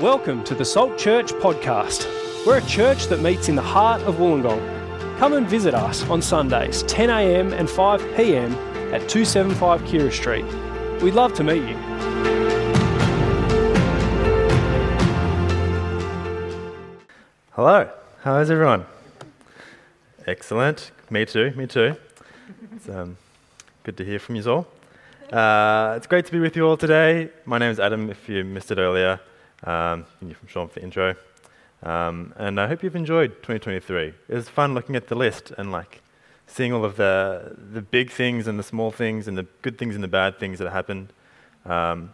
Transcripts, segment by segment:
Welcome to the Salt Church podcast. We're a church that meets in the heart of Wollongong. Come and visit us on Sundays, 10am and 5pm at 275 Keira Street. We'd love to meet you. Hello, how is everyone? Excellent. Me too, me too. It's um, good to hear from you all. Uh, it's great to be with you all today. My name is Adam, if you missed it earlier. Um, you from Sean for the intro. Um, and I hope you've enjoyed 2023. It was fun looking at the list and like seeing all of the, the big things and the small things and the good things and the bad things that happened. Um,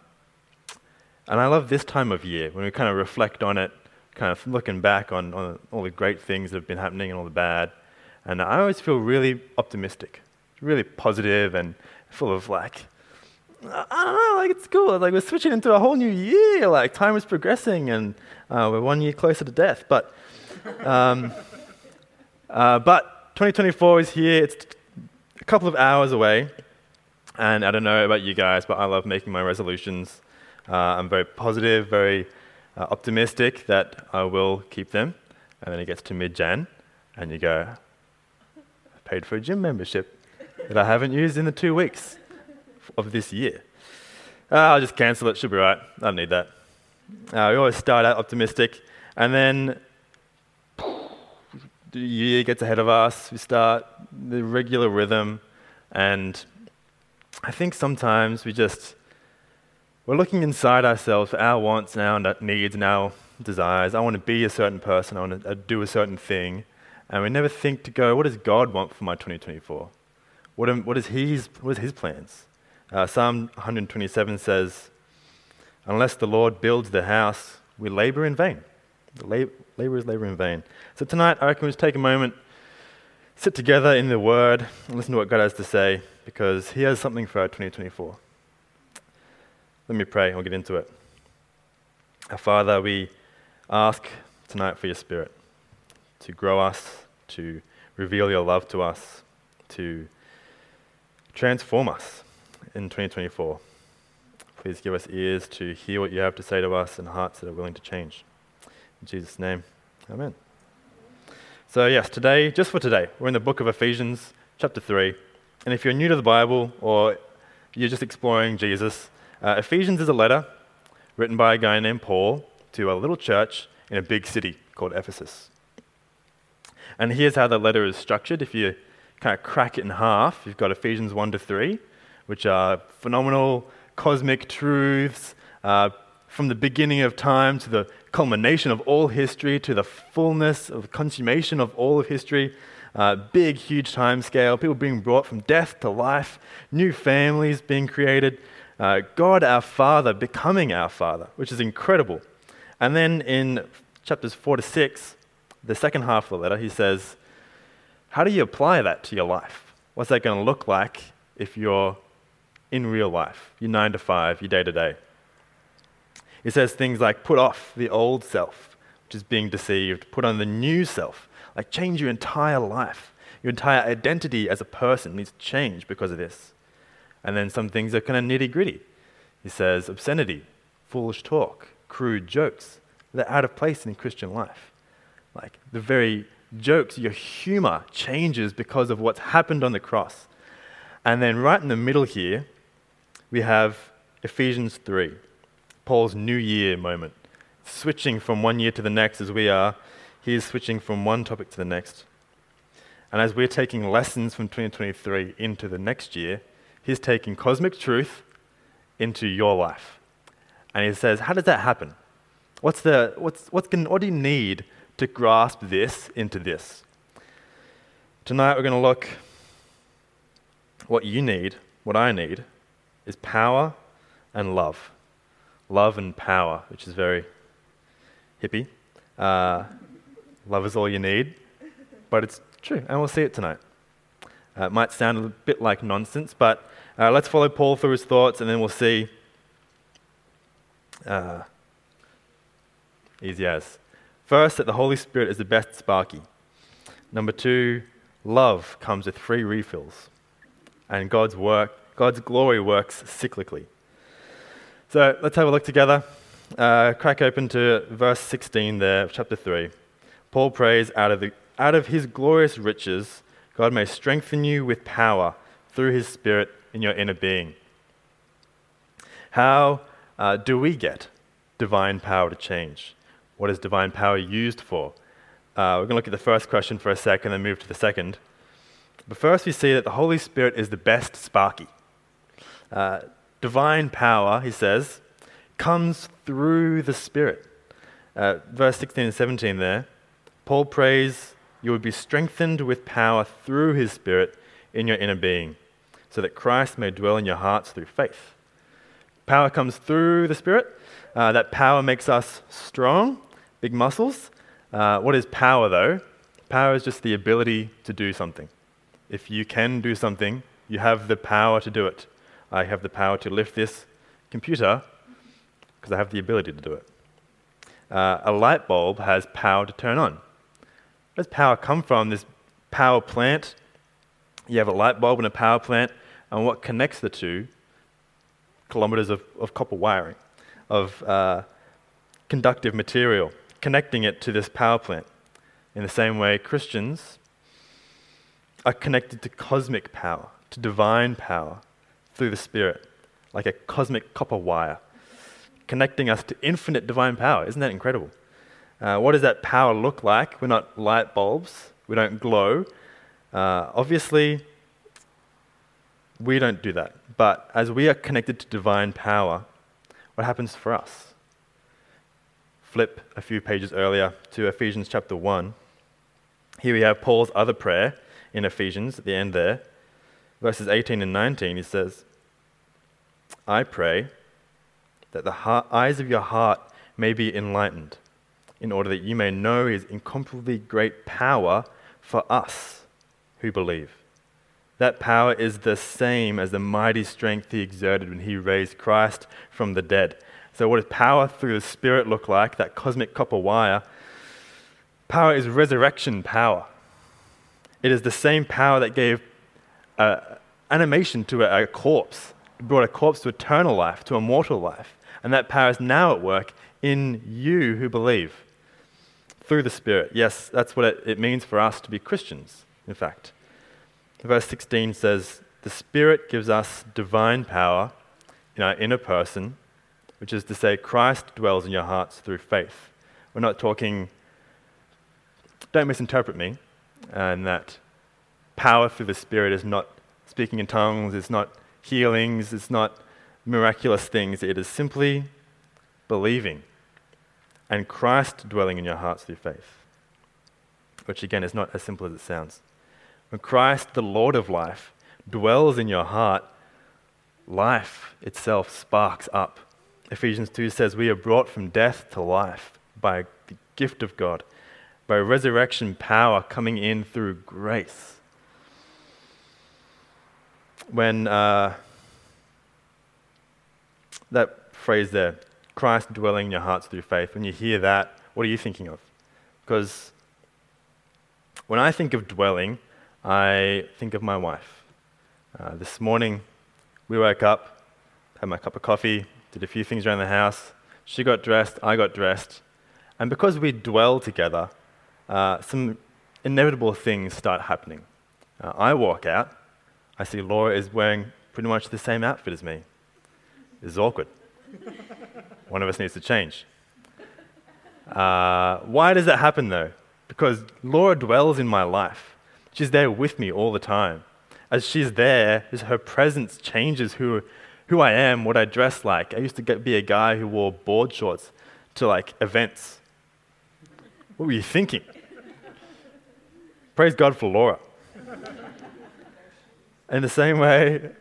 and I love this time of year when we kind of reflect on it kind of looking back on, on all the great things that have been happening and all the bad. And I always feel really optimistic, really positive and full of like, I don't know, like it's cool. Like we're switching into a whole new year. Like time is progressing and uh, we're one year closer to death. But, um, uh, but 2024 is here. It's a couple of hours away. And I don't know about you guys, but I love making my resolutions. Uh, I'm very positive, very uh, optimistic that I will keep them. And then it gets to mid Jan, and you go, I paid for a gym membership that I haven't used in the two weeks of this year. Uh, I'll just cancel it, should be right. I don't need that. Uh, we always start out optimistic, and then the year gets ahead of us. We start the regular rhythm, and I think sometimes we just we're looking inside ourselves for our wants and our needs and our desires. I want to be a certain person, I want to uh, do a certain thing. And we never think to go, what does God want for my 2024? What, am, what, is, his, what is His plans? Uh, Psalm 127 says, Unless the Lord builds the house, we labor in vain. Lab- labor is labor in vain. So tonight, I reckon we just take a moment, sit together in the Word, and listen to what God has to say, because He has something for our 2024. Let me pray, I'll get into it. Our Father, we ask tonight for your Spirit to grow us, to reveal your love to us, to transform us in 2024. Please give us ears to hear what you have to say to us and hearts that are willing to change. In Jesus' name, amen. So, yes, today, just for today, we're in the book of Ephesians, chapter 3. And if you're new to the Bible or you're just exploring Jesus, uh, Ephesians is a letter written by a guy named Paul to a little church in a big city called Ephesus. And here's how the letter is structured. If you kind of crack it in half, you've got Ephesians 1 to 3, which are phenomenal cosmic truths uh, from the beginning of time to the culmination of all history to the fullness of consummation of all of history. Uh, big, huge time scale, people being brought from death to life, new families being created, uh, God our Father becoming our Father, which is incredible. And then in chapters 4 to 6, the second half of the letter, he says, How do you apply that to your life? What's that going to look like if you're in real life, your nine to five, your day to day? It says things like, Put off the old self, which is being deceived, put on the new self, like change your entire life. Your entire identity as a person needs to change because of this. And then some things are kind of nitty gritty. He says obscenity, foolish talk, crude jokes. They're out of place in Christian life. Like the very jokes, your humor changes because of what's happened on the cross. And then right in the middle here, we have Ephesians 3, Paul's New Year moment. Switching from one year to the next as we are, he is switching from one topic to the next. And as we're taking lessons from 2023 into the next year, He's taking cosmic truth into your life. And he says, How does that happen? What's the, what's, what's what do you need to grasp this into this? Tonight we're going to look what you need, what I need, is power and love. Love and power, which is very hippie. Uh, love is all you need, but it's true, and we'll see it tonight. Uh, it might sound a bit like nonsense, but uh, let's follow Paul through his thoughts, and then we'll see. Uh, easy as. First, that the Holy Spirit is the best sparky. Number two, love comes with free refills. And God's work, God's glory works cyclically. So let's have a look together. uh, crack open to verse 16 there, chapter 3. Paul prays, out of, the, out of his glorious riches, God may strengthen you with power through his Spirit in your inner being. How uh, do we get divine power to change? What is divine power used for? Uh, we're going to look at the first question for a second and then move to the second. But first, we see that the Holy Spirit is the best Sparky. Uh, divine power, he says, comes through the Spirit. Uh, verse 16 and 17 there, Paul prays you would be strengthened with power through his Spirit in your inner being, so that Christ may dwell in your hearts through faith. Power comes through the Spirit. Uh, that power makes us strong, big muscles. Uh, what is power, though? Power is just the ability to do something. If you can do something, you have the power to do it. I have the power to lift this computer because I have the ability to do it. Uh, a light bulb has power to turn on. Where does power come from? This power plant. You have a light bulb and a power plant, and what connects the two? Kilometers of, of copper wiring, of uh, conductive material, connecting it to this power plant. In the same way, Christians are connected to cosmic power, to divine power through the Spirit, like a cosmic copper wire, connecting us to infinite divine power. Isn't that incredible? Uh, what does that power look like? We're not light bulbs, we don't glow. Uh, obviously, we don't do that. But as we are connected to divine power, what happens for us? Flip a few pages earlier to Ephesians chapter 1. Here we have Paul's other prayer in Ephesians at the end there. Verses 18 and 19, he says, I pray that the heart, eyes of your heart may be enlightened, in order that you may know his incomparably great power for us who believe. That power is the same as the mighty strength he exerted when he raised Christ from the dead. So, what does power through the Spirit look like? That cosmic copper wire. Power is resurrection power. It is the same power that gave uh, animation to a, a corpse, brought a corpse to eternal life, to immortal life. And that power is now at work in you who believe through the Spirit. Yes, that's what it, it means for us to be Christians, in fact. Verse 16 says, The Spirit gives us divine power in our inner person, which is to say, Christ dwells in your hearts through faith. We're not talking, don't misinterpret me, and that power through the Spirit is not speaking in tongues, it's not healings, it's not miraculous things. It is simply believing and Christ dwelling in your hearts through faith, which again is not as simple as it sounds. When Christ, the Lord of life, dwells in your heart, life itself sparks up. Ephesians 2 says, We are brought from death to life by the gift of God, by resurrection power coming in through grace. When uh, that phrase there, Christ dwelling in your hearts through faith, when you hear that, what are you thinking of? Because when I think of dwelling, I think of my wife. Uh, this morning, we woke up, had my cup of coffee, did a few things around the house. She got dressed, I got dressed. And because we dwell together, uh, some inevitable things start happening. Uh, I walk out, I see Laura is wearing pretty much the same outfit as me. This is awkward. One of us needs to change. Uh, why does that happen though? Because Laura dwells in my life. She's there with me all the time. As she's there, her presence changes who, who I am, what I dress like. I used to get, be a guy who wore board shorts to like events. What were you thinking? Praise God for Laura. In the same way,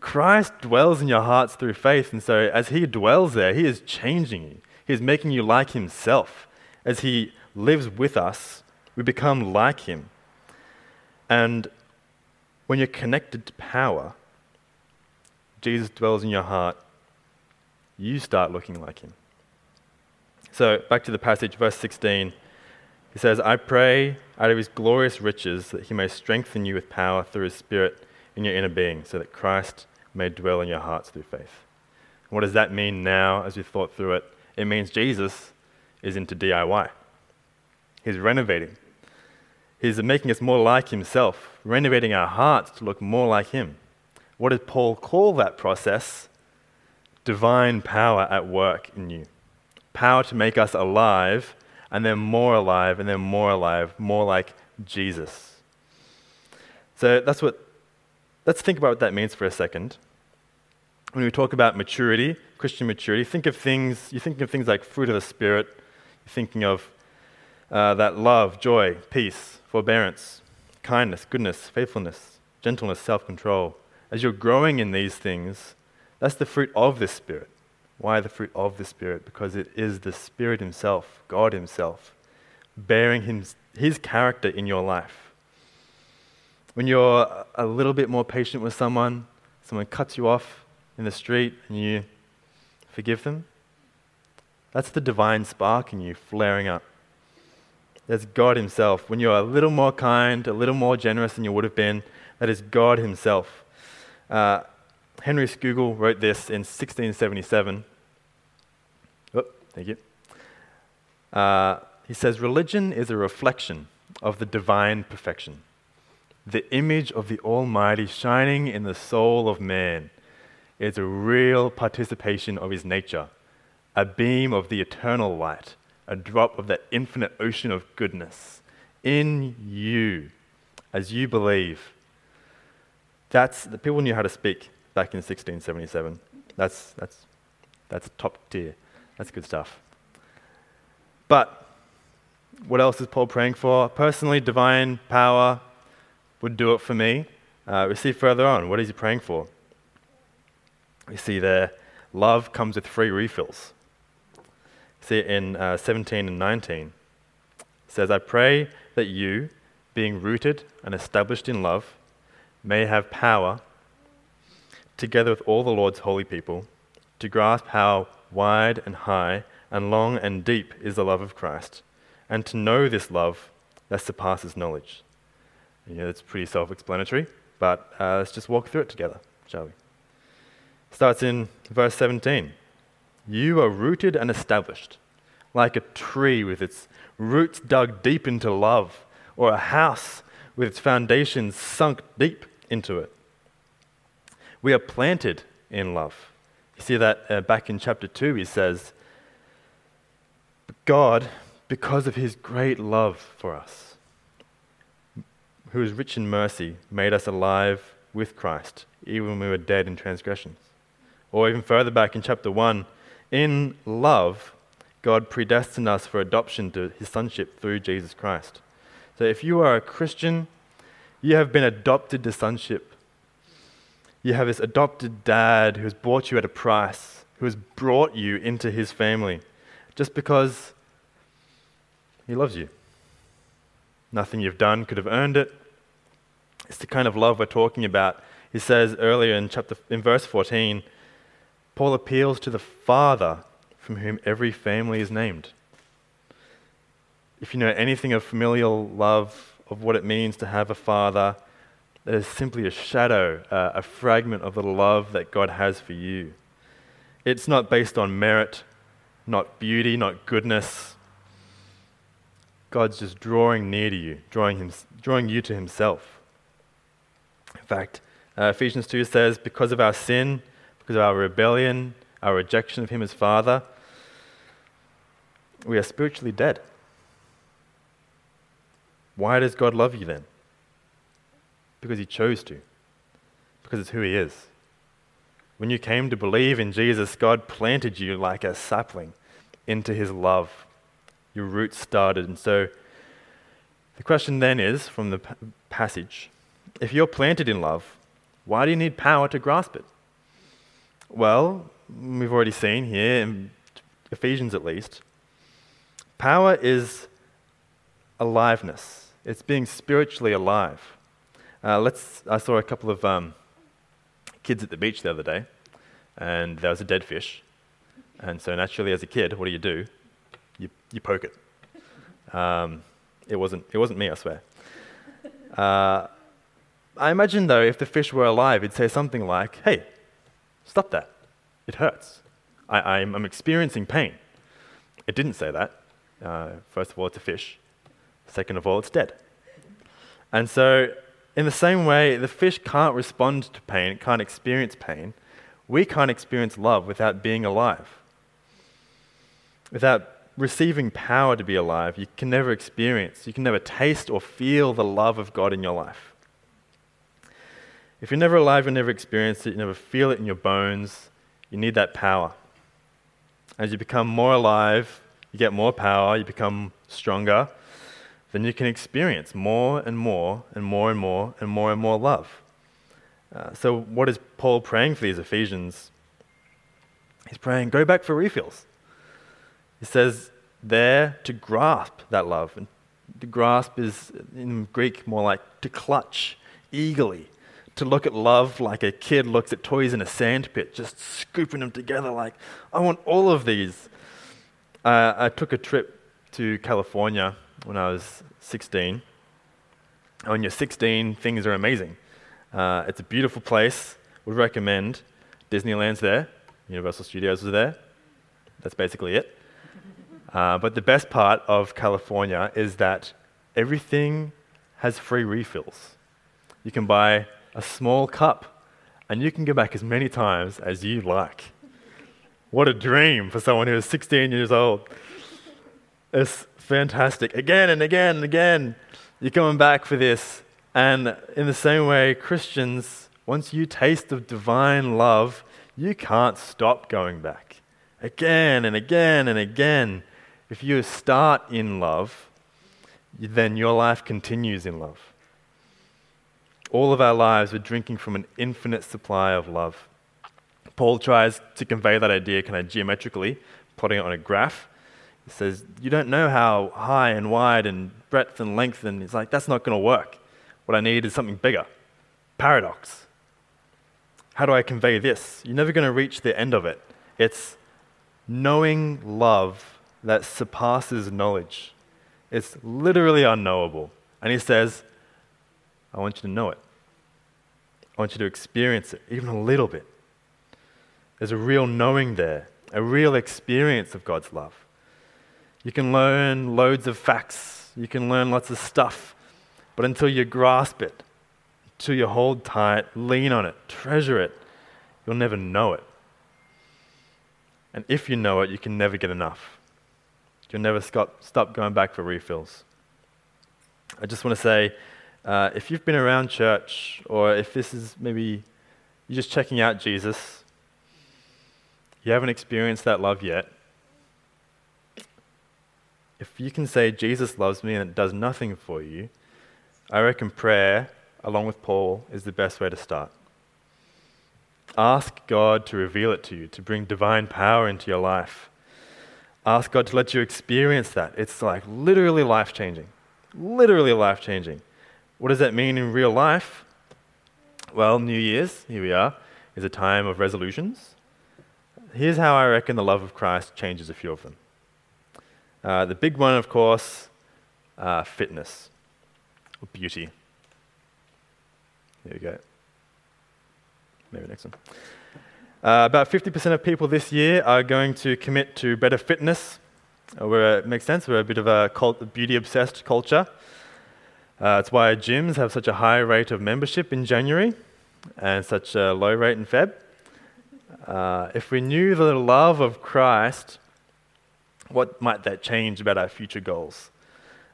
Christ dwells in your hearts through faith. And so, as He dwells there, He is changing you. He is making you like Himself. As He lives with us, we become like Him. And when you're connected to power, Jesus dwells in your heart, you start looking like Him. So, back to the passage, verse 16. He says, I pray out of His glorious riches that He may strengthen you with power through His Spirit in your inner being, so that Christ may dwell in your hearts through faith. What does that mean now as we thought through it It means Jesus is into DIY. He's renovating. He's making us more like himself, renovating our hearts to look more like him. What does Paul call that process? Divine power at work in you. Power to make us alive, and then more alive, and then more alive, more like Jesus. So that's what, let's think about what that means for a second. When we talk about maturity, Christian maturity, think of things, you're thinking of things like fruit of the Spirit, you're thinking of uh, that love, joy, peace, forbearance, kindness, goodness, faithfulness, gentleness, self control. As you're growing in these things, that's the fruit of the Spirit. Why the fruit of the Spirit? Because it is the Spirit Himself, God Himself, bearing his, his character in your life. When you're a little bit more patient with someone, someone cuts you off in the street and you forgive them, that's the divine spark in you flaring up. That's God Himself. When you're a little more kind, a little more generous than you would have been, that is God Himself. Uh, Henry Scougal wrote this in 1677. Oh, thank you. Uh, he says, Religion is a reflection of the divine perfection, the image of the Almighty shining in the soul of man. It's a real participation of his nature, a beam of the eternal light a drop of that infinite ocean of goodness in you as you believe. That's the people knew how to speak back in 1677. That's, that's, that's top tier. That's good stuff. But what else is Paul praying for? Personally, divine power would do it for me. Uh, we see further on. What is he praying for? We see there, love comes with free refills see in uh, 17 and 19. It says, I pray that you, being rooted and established in love, may have power, together with all the Lord's holy people, to grasp how wide and high and long and deep is the love of Christ, and to know this love that surpasses knowledge. Know, it's pretty self explanatory, but uh, let's just walk through it together, shall we? Starts in verse 17. You are rooted and established, like a tree with its roots dug deep into love, or a house with its foundations sunk deep into it. We are planted in love. You see that uh, back in chapter 2, he says, God, because of his great love for us, who is rich in mercy, made us alive with Christ, even when we were dead in transgressions. Or even further back in chapter 1, in love, God predestined us for adoption to his sonship through Jesus Christ. So if you are a Christian, you have been adopted to sonship. You have this adopted dad who has bought you at a price, who has brought you into his family just because he loves you. Nothing you've done could have earned it. It's the kind of love we're talking about. He says earlier in chapter in verse 14, Paul appeals to the Father from whom every family is named. If you know anything of familial love, of what it means to have a father, that is simply a shadow, uh, a fragment of the love that God has for you. It's not based on merit, not beauty, not goodness. God's just drawing near to you, drawing, him, drawing you to Himself. In fact, uh, Ephesians 2 says, Because of our sin, because of our rebellion, our rejection of Him as Father, we are spiritually dead. Why does God love you then? Because He chose to, because it's who He is. When you came to believe in Jesus, God planted you like a sapling into His love. Your roots started. And so the question then is from the passage if you're planted in love, why do you need power to grasp it? Well, we've already seen here, in Ephesians at least, power is aliveness, it's being spiritually alive. Uh, let's, I saw a couple of um, kids at the beach the other day, and there was a dead fish. And so, naturally, as a kid, what do you do? You, you poke it. Um, it, wasn't, it wasn't me, I swear. Uh, I imagine, though, if the fish were alive, it'd say something like, Hey, Stop that. It hurts. I, am experiencing pain. It didn't say that. Uh, first of all, it's a fish. Second of all, it's dead. And so, in the same way, the fish can't respond to pain, it can't experience pain. We can't experience love without being alive. Without receiving power to be alive, you can never experience, you can never taste or feel the love of God in your life. If you're never alive, you never experience it, you never feel it in your bones, you need that power. As you become more alive, you get more power, you become stronger, then you can experience more and more and more and more and more and more love. Uh, so, what is Paul praying for these Ephesians? He's praying, go back for refills. He says there to grasp that love. And to grasp is in Greek more like to clutch eagerly, to look at love like a kid looks at toys in a sandpit, just scooping them together like, I want all of these. Uh, I took a trip to California when I was 16. When you're 16, things are amazing. Uh, it's a beautiful place. Would recommend. Disneyland's there. Universal Studios is there. That's basically it. Uh, but the best part of California is that everything has free refills. You can buy a small cup and you can go back as many times as you like. What a dream for someone who is 16 years old. It's fantastic. Again and again and again, you're coming back for this. And in the same way, Christians, once you taste of divine love, you can't stop going back. Again and again and again. If you start in love, then your life continues in love. All of our lives, we're drinking from an infinite supply of love. Paul tries to convey that idea kind of geometrically, plotting it on a graph. He says, You don't know how high and wide and breadth and length, and he's like, That's not going to work. What I need is something bigger. Paradox. How do I convey this? You're never going to reach the end of it. It's knowing love that surpasses knowledge. It's literally unknowable. And he says, I want you to know it. I want you to experience it, even a little bit. There's a real knowing there, a real experience of God's love. You can learn loads of facts, you can learn lots of stuff, but until you grasp it, until you hold tight, lean on it, treasure it, you'll never know it. And if you know it, you can never get enough. You'll never stop, stop going back for refills. I just want to say uh, if you've been around church, or if this is maybe you're just checking out Jesus, you haven't experienced that love yet. If you can say, Jesus loves me and it does nothing for you, I reckon prayer, along with Paul, is the best way to start. Ask God to reveal it to you, to bring divine power into your life. Ask God to let you experience that. It's like literally life changing. Literally life changing. What does that mean in real life? Well, New Year's, here we are, is a time of resolutions. Here's how I reckon the love of Christ changes a few of them. Uh, the big one, of course, uh, fitness or beauty. There we go. Maybe next one. Uh, about 50% of people this year are going to commit to better fitness. Uh, where it makes sense, we're a bit of a cult, beauty obsessed culture. Uh, it's why gyms have such a high rate of membership in January and such a low rate in Feb. Uh, if we knew the love of Christ, what might that change about our future goals,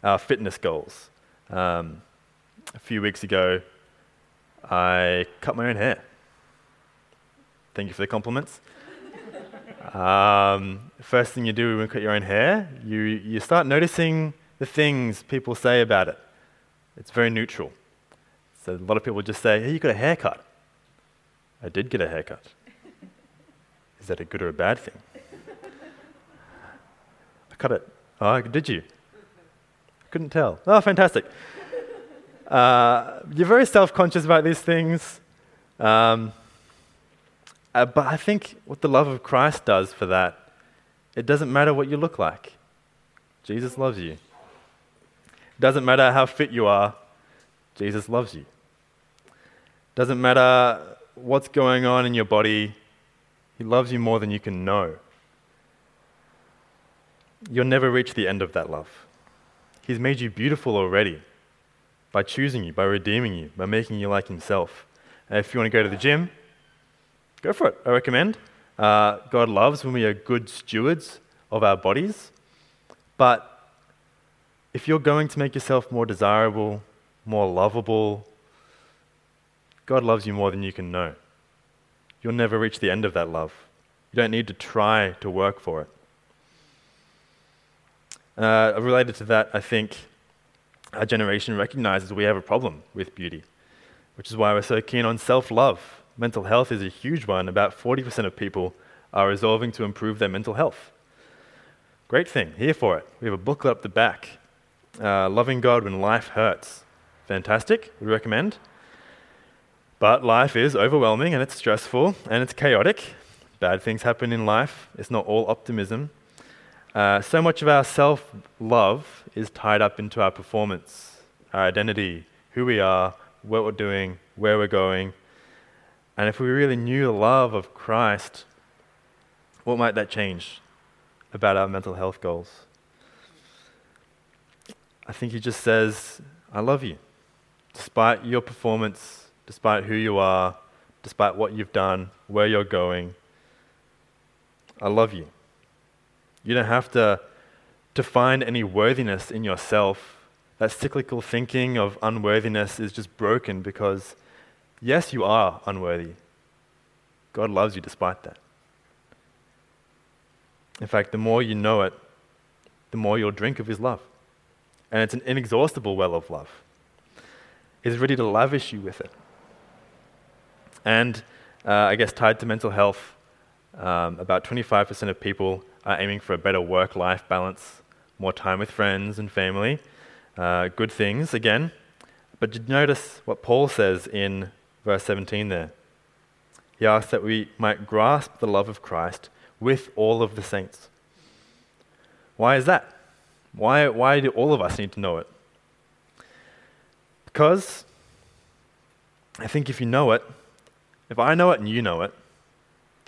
our fitness goals? Um, a few weeks ago, I cut my own hair. Thank you for the compliments. um, first thing you do when you cut your own hair, you, you start noticing the things people say about it. It's very neutral. So a lot of people just say, hey, you got a haircut. I did get a haircut. Is that a good or a bad thing? I cut it. Oh, did you? Couldn't tell. Oh, fantastic. Uh, you're very self conscious about these things. Um, uh, but I think what the love of Christ does for that, it doesn't matter what you look like. Jesus loves you. Doesn't matter how fit you are, Jesus loves you. Doesn't matter what's going on in your body, He loves you more than you can know. you'll never reach the end of that love. He's made you beautiful already by choosing you, by redeeming you, by making you like Himself. And if you want to go to the gym, go for it. I recommend. Uh, God loves when we are good stewards of our bodies. But if you're going to make yourself more desirable, more lovable, God loves you more than you can know. You'll never reach the end of that love. You don't need to try to work for it. Uh, related to that, I think our generation recognizes we have a problem with beauty, which is why we're so keen on self love. Mental health is a huge one. About 40% of people are resolving to improve their mental health. Great thing, here for it. We have a booklet up the back uh, Loving God When Life Hurts. Fantastic, we recommend. But life is overwhelming and it's stressful and it's chaotic. Bad things happen in life. It's not all optimism. Uh, so much of our self love is tied up into our performance, our identity, who we are, what we're doing, where we're going. And if we really knew the love of Christ, what might that change about our mental health goals? I think he just says, I love you. Despite your performance, despite who you are, despite what you've done, where you're going, I love you. You don't have to, to find any worthiness in yourself. That cyclical thinking of unworthiness is just broken because, yes, you are unworthy. God loves you despite that. In fact, the more you know it, the more you'll drink of His love. And it's an inexhaustible well of love. He's ready to lavish you with it. And uh, I guess tied to mental health, um, about 25% of people are aiming for a better work life balance, more time with friends and family. Uh, good things, again. But did you notice what Paul says in verse 17 there? He asks that we might grasp the love of Christ with all of the saints. Why is that? Why, why do all of us need to know it? Because I think if you know it, if I know it and you know it,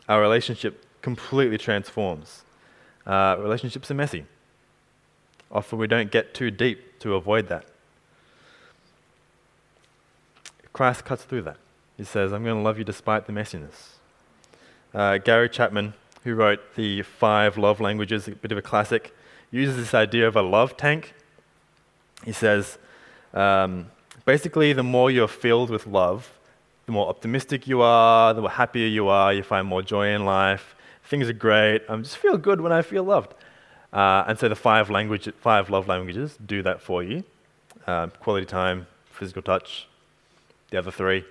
our relationship completely transforms. Uh, relationships are messy. Often we don't get too deep to avoid that. Christ cuts through that. He says, I'm going to love you despite the messiness. Uh, Gary Chapman, who wrote the Five Love Languages, a bit of a classic, uses this idea of a love tank. He says, um, basically, the more you're filled with love, the more optimistic you are, the more happier you are, you find more joy in life, things are great, I just feel good when I feel loved. Uh, and so the five, language, five love languages do that for you um, quality time, physical touch, the other three.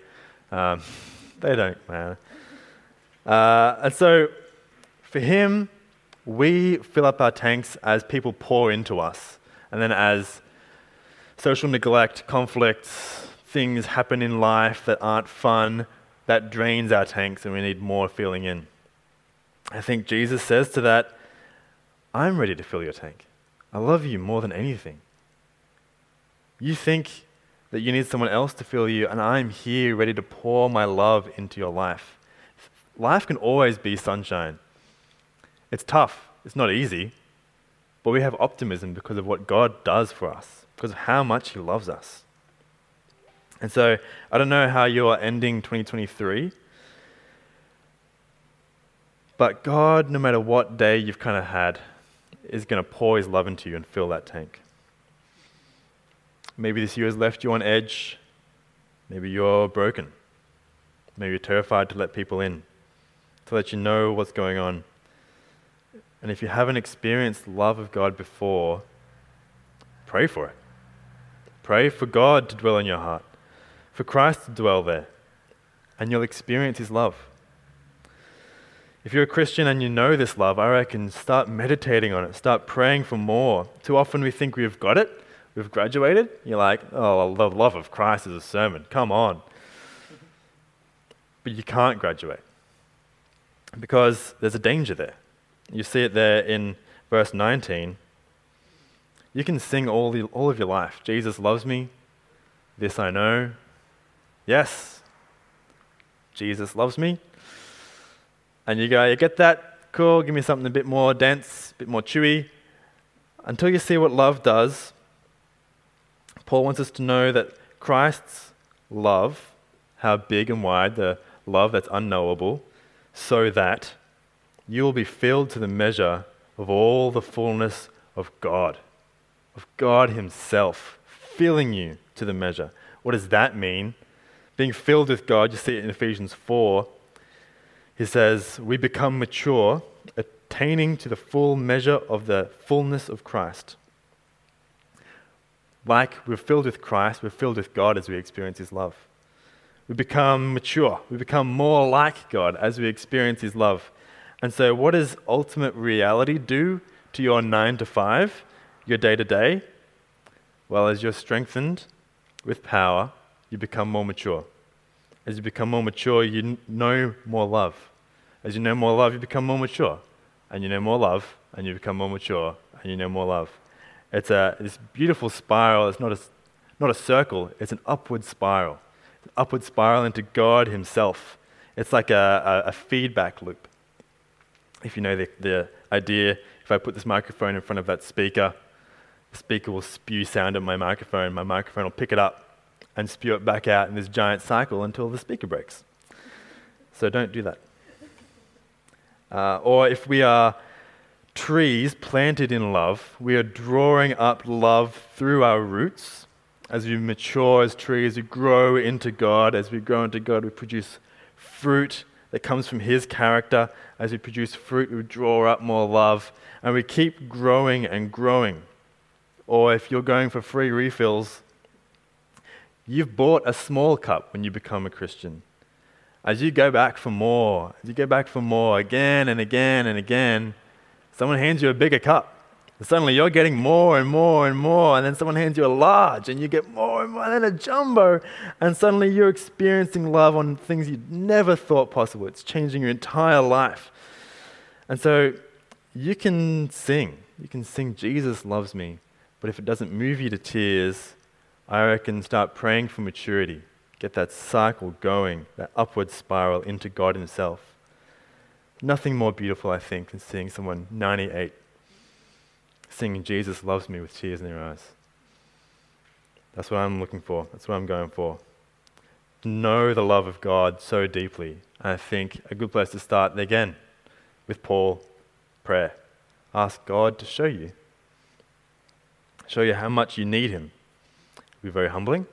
Um, they don't matter. Uh, and so for him, we fill up our tanks as people pour into us. And then as social neglect, conflicts, things happen in life that aren't fun, that drains our tanks and we need more filling in. I think Jesus says to that, I'm ready to fill your tank. I love you more than anything. You think that you need someone else to fill you, and I'm here ready to pour my love into your life. Life can always be sunshine. It's tough, it's not easy, but we have optimism because of what God does for us, because of how much He loves us. And so, I don't know how you're ending 2023, but God, no matter what day you've kind of had, is going to pour His love into you and fill that tank. Maybe this year has left you on edge. Maybe you're broken. Maybe you're terrified to let people in, to let you know what's going on. And if you haven't experienced love of God before, pray for it. Pray for God to dwell in your heart, for Christ to dwell there, and you'll experience His love. If you're a Christian and you know this love, I reckon start meditating on it, start praying for more. Too often we think we've got it, we've graduated. You're like, oh, the love of Christ is a sermon, come on. But you can't graduate because there's a danger there. You see it there in verse 19. You can sing all, the, all of your life Jesus loves me, this I know. Yes, Jesus loves me. And you go, you get that? Cool, give me something a bit more dense, a bit more chewy. until you see what love does, Paul wants us to know that Christ's love, how big and wide, the love that's unknowable, so that you will be filled to the measure of all the fullness of God, of God Himself, filling you to the measure. What does that mean? Being filled with God, you see it in Ephesians 4. He says, We become mature, attaining to the full measure of the fullness of Christ. Like we're filled with Christ, we're filled with God as we experience His love. We become mature. We become more like God as we experience His love. And so, what does ultimate reality do to your nine to five, your day to day? Well, as you're strengthened with power, you become more mature. As you become more mature, you know more love. As you know more love, you become more mature. And you know more love, and you become more mature, and you know more love. It's a, this beautiful spiral. It's not a, not a circle, it's an upward spiral. An upward spiral into God Himself. It's like a, a, a feedback loop. If you know the, the idea, if I put this microphone in front of that speaker, the speaker will spew sound at my microphone. My microphone will pick it up and spew it back out in this giant cycle until the speaker breaks. So don't do that. Uh, or if we are trees planted in love. We are drawing up love through our roots. As we mature as trees, we grow into God. As we grow into God, we produce fruit that comes from His character. As we produce fruit, we draw up more love. And we keep growing and growing. Or if you're going for free refills, you've bought a small cup when you become a Christian. As you go back for more, as you go back for more again and again and again, Someone hands you a bigger cup. And suddenly you're getting more and more and more, and then someone hands you a large, and you get more and more, and then a jumbo, and suddenly you're experiencing love on things you'd never thought possible. It's changing your entire life. And so you can sing. You can sing, Jesus loves me. But if it doesn't move you to tears, I reckon start praying for maturity. Get that cycle going, that upward spiral into God Himself. Nothing more beautiful, I think, than seeing someone 98 singing Jesus loves me with tears in their eyes. That's what I'm looking for. That's what I'm going for. Know the love of God so deeply. I think a good place to start again with Paul, prayer. Ask God to show you. Show you how much you need Him. It'll be very humbling,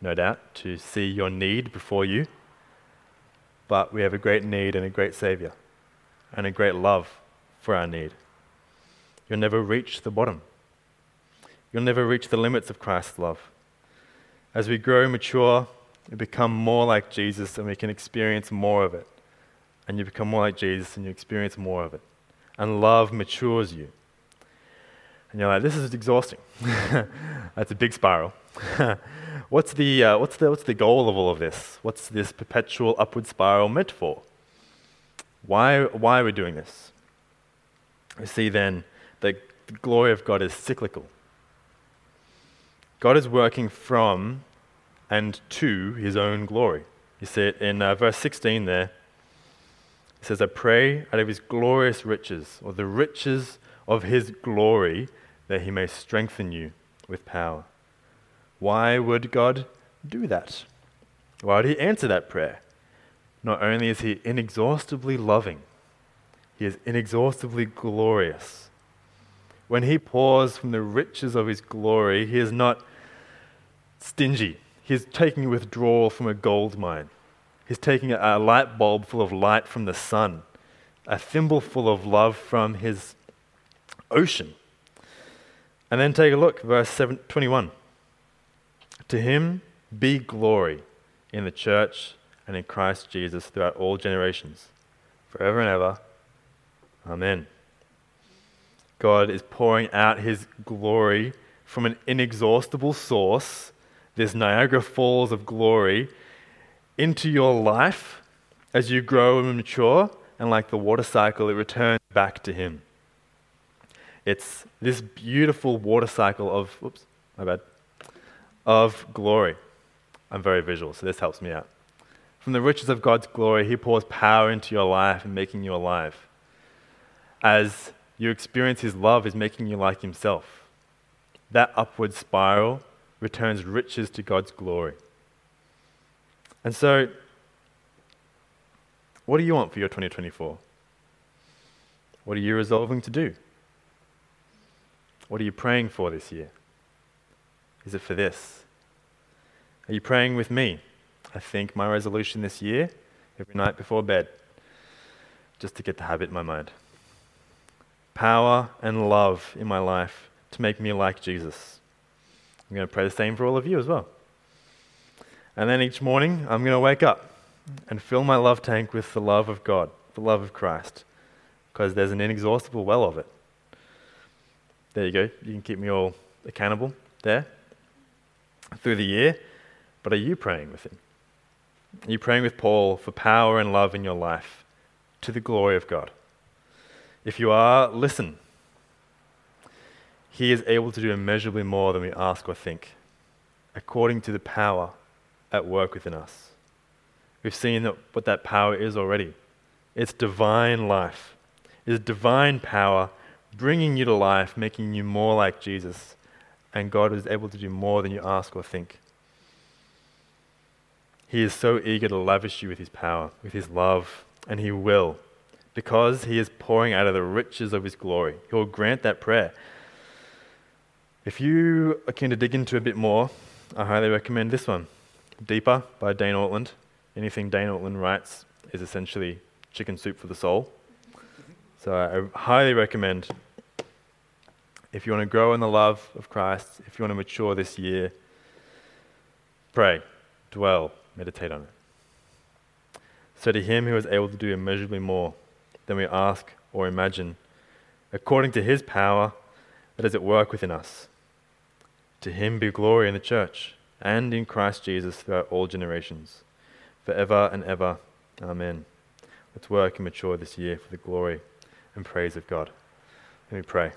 no doubt, to see your need before you. But we have a great need and a great Savior and a great love for our need. You'll never reach the bottom. You'll never reach the limits of Christ's love. As we grow mature, we become more like Jesus and we can experience more of it. And you become more like Jesus and you experience more of it. And love matures you. And you're like, this is exhausting. That's a big spiral. what's, the, uh, what's, the, what's the goal of all of this? What's this perpetual upward spiral meant for? Why, why are we doing this? We see then the glory of God is cyclical. God is working from and to his own glory. You see it in uh, verse 16 there. It says, I pray out of his glorious riches, or the riches of his glory, that he may strengthen you with power. Why would God do that? Why would he answer that prayer? Not only is he inexhaustibly loving, he is inexhaustibly glorious. When he pours from the riches of his glory, he is not stingy. He's taking withdrawal from a gold mine. He's taking a light bulb full of light from the sun, a thimble full of love from his ocean. And then take a look, verse 7, 21. To him be glory in the church and in Christ Jesus throughout all generations, forever and ever. Amen. God is pouring out his glory from an inexhaustible source, this Niagara Falls of glory, into your life as you grow and mature, and like the water cycle, it returns back to him. It's this beautiful water cycle of, whoops, my bad, of glory. I'm very visual, so this helps me out. From the riches of God's glory, He pours power into your life and making you alive. As you experience His love is making you like Himself. That upward spiral returns riches to God's glory. And so, what do you want for your 2024? What are you resolving to do? What are you praying for this year? Is it for this? Are you praying with me? I think my resolution this year, every night before bed, just to get the habit in my mind. Power and love in my life to make me like Jesus. I'm going to pray the same for all of you as well. And then each morning, I'm going to wake up and fill my love tank with the love of God, the love of Christ, because there's an inexhaustible well of it. There you go. You can keep me all accountable there through the year. But are you praying with Him? Are you praying with Paul for power and love in your life to the glory of God? If you are, listen. He is able to do immeasurably more than we ask or think, according to the power at work within us. We've seen that what that power is already. It's divine life. It's divine power bringing you to life, making you more like Jesus. And God is able to do more than you ask or think. He is so eager to lavish you with his power, with his love, and he will, because he is pouring out of the riches of his glory. He will grant that prayer. If you are keen to dig into a bit more, I highly recommend this one Deeper by Dane Ortlund. Anything Dane Ortlund writes is essentially chicken soup for the soul. So I highly recommend if you want to grow in the love of Christ, if you want to mature this year, pray, dwell, meditate on it. So to him who is able to do immeasurably more than we ask or imagine, according to his power that is at work within us, to him be glory in the church and in Christ Jesus throughout all generations, forever and ever. Amen. Let's work and mature this year for the glory and praise of God. Let me pray.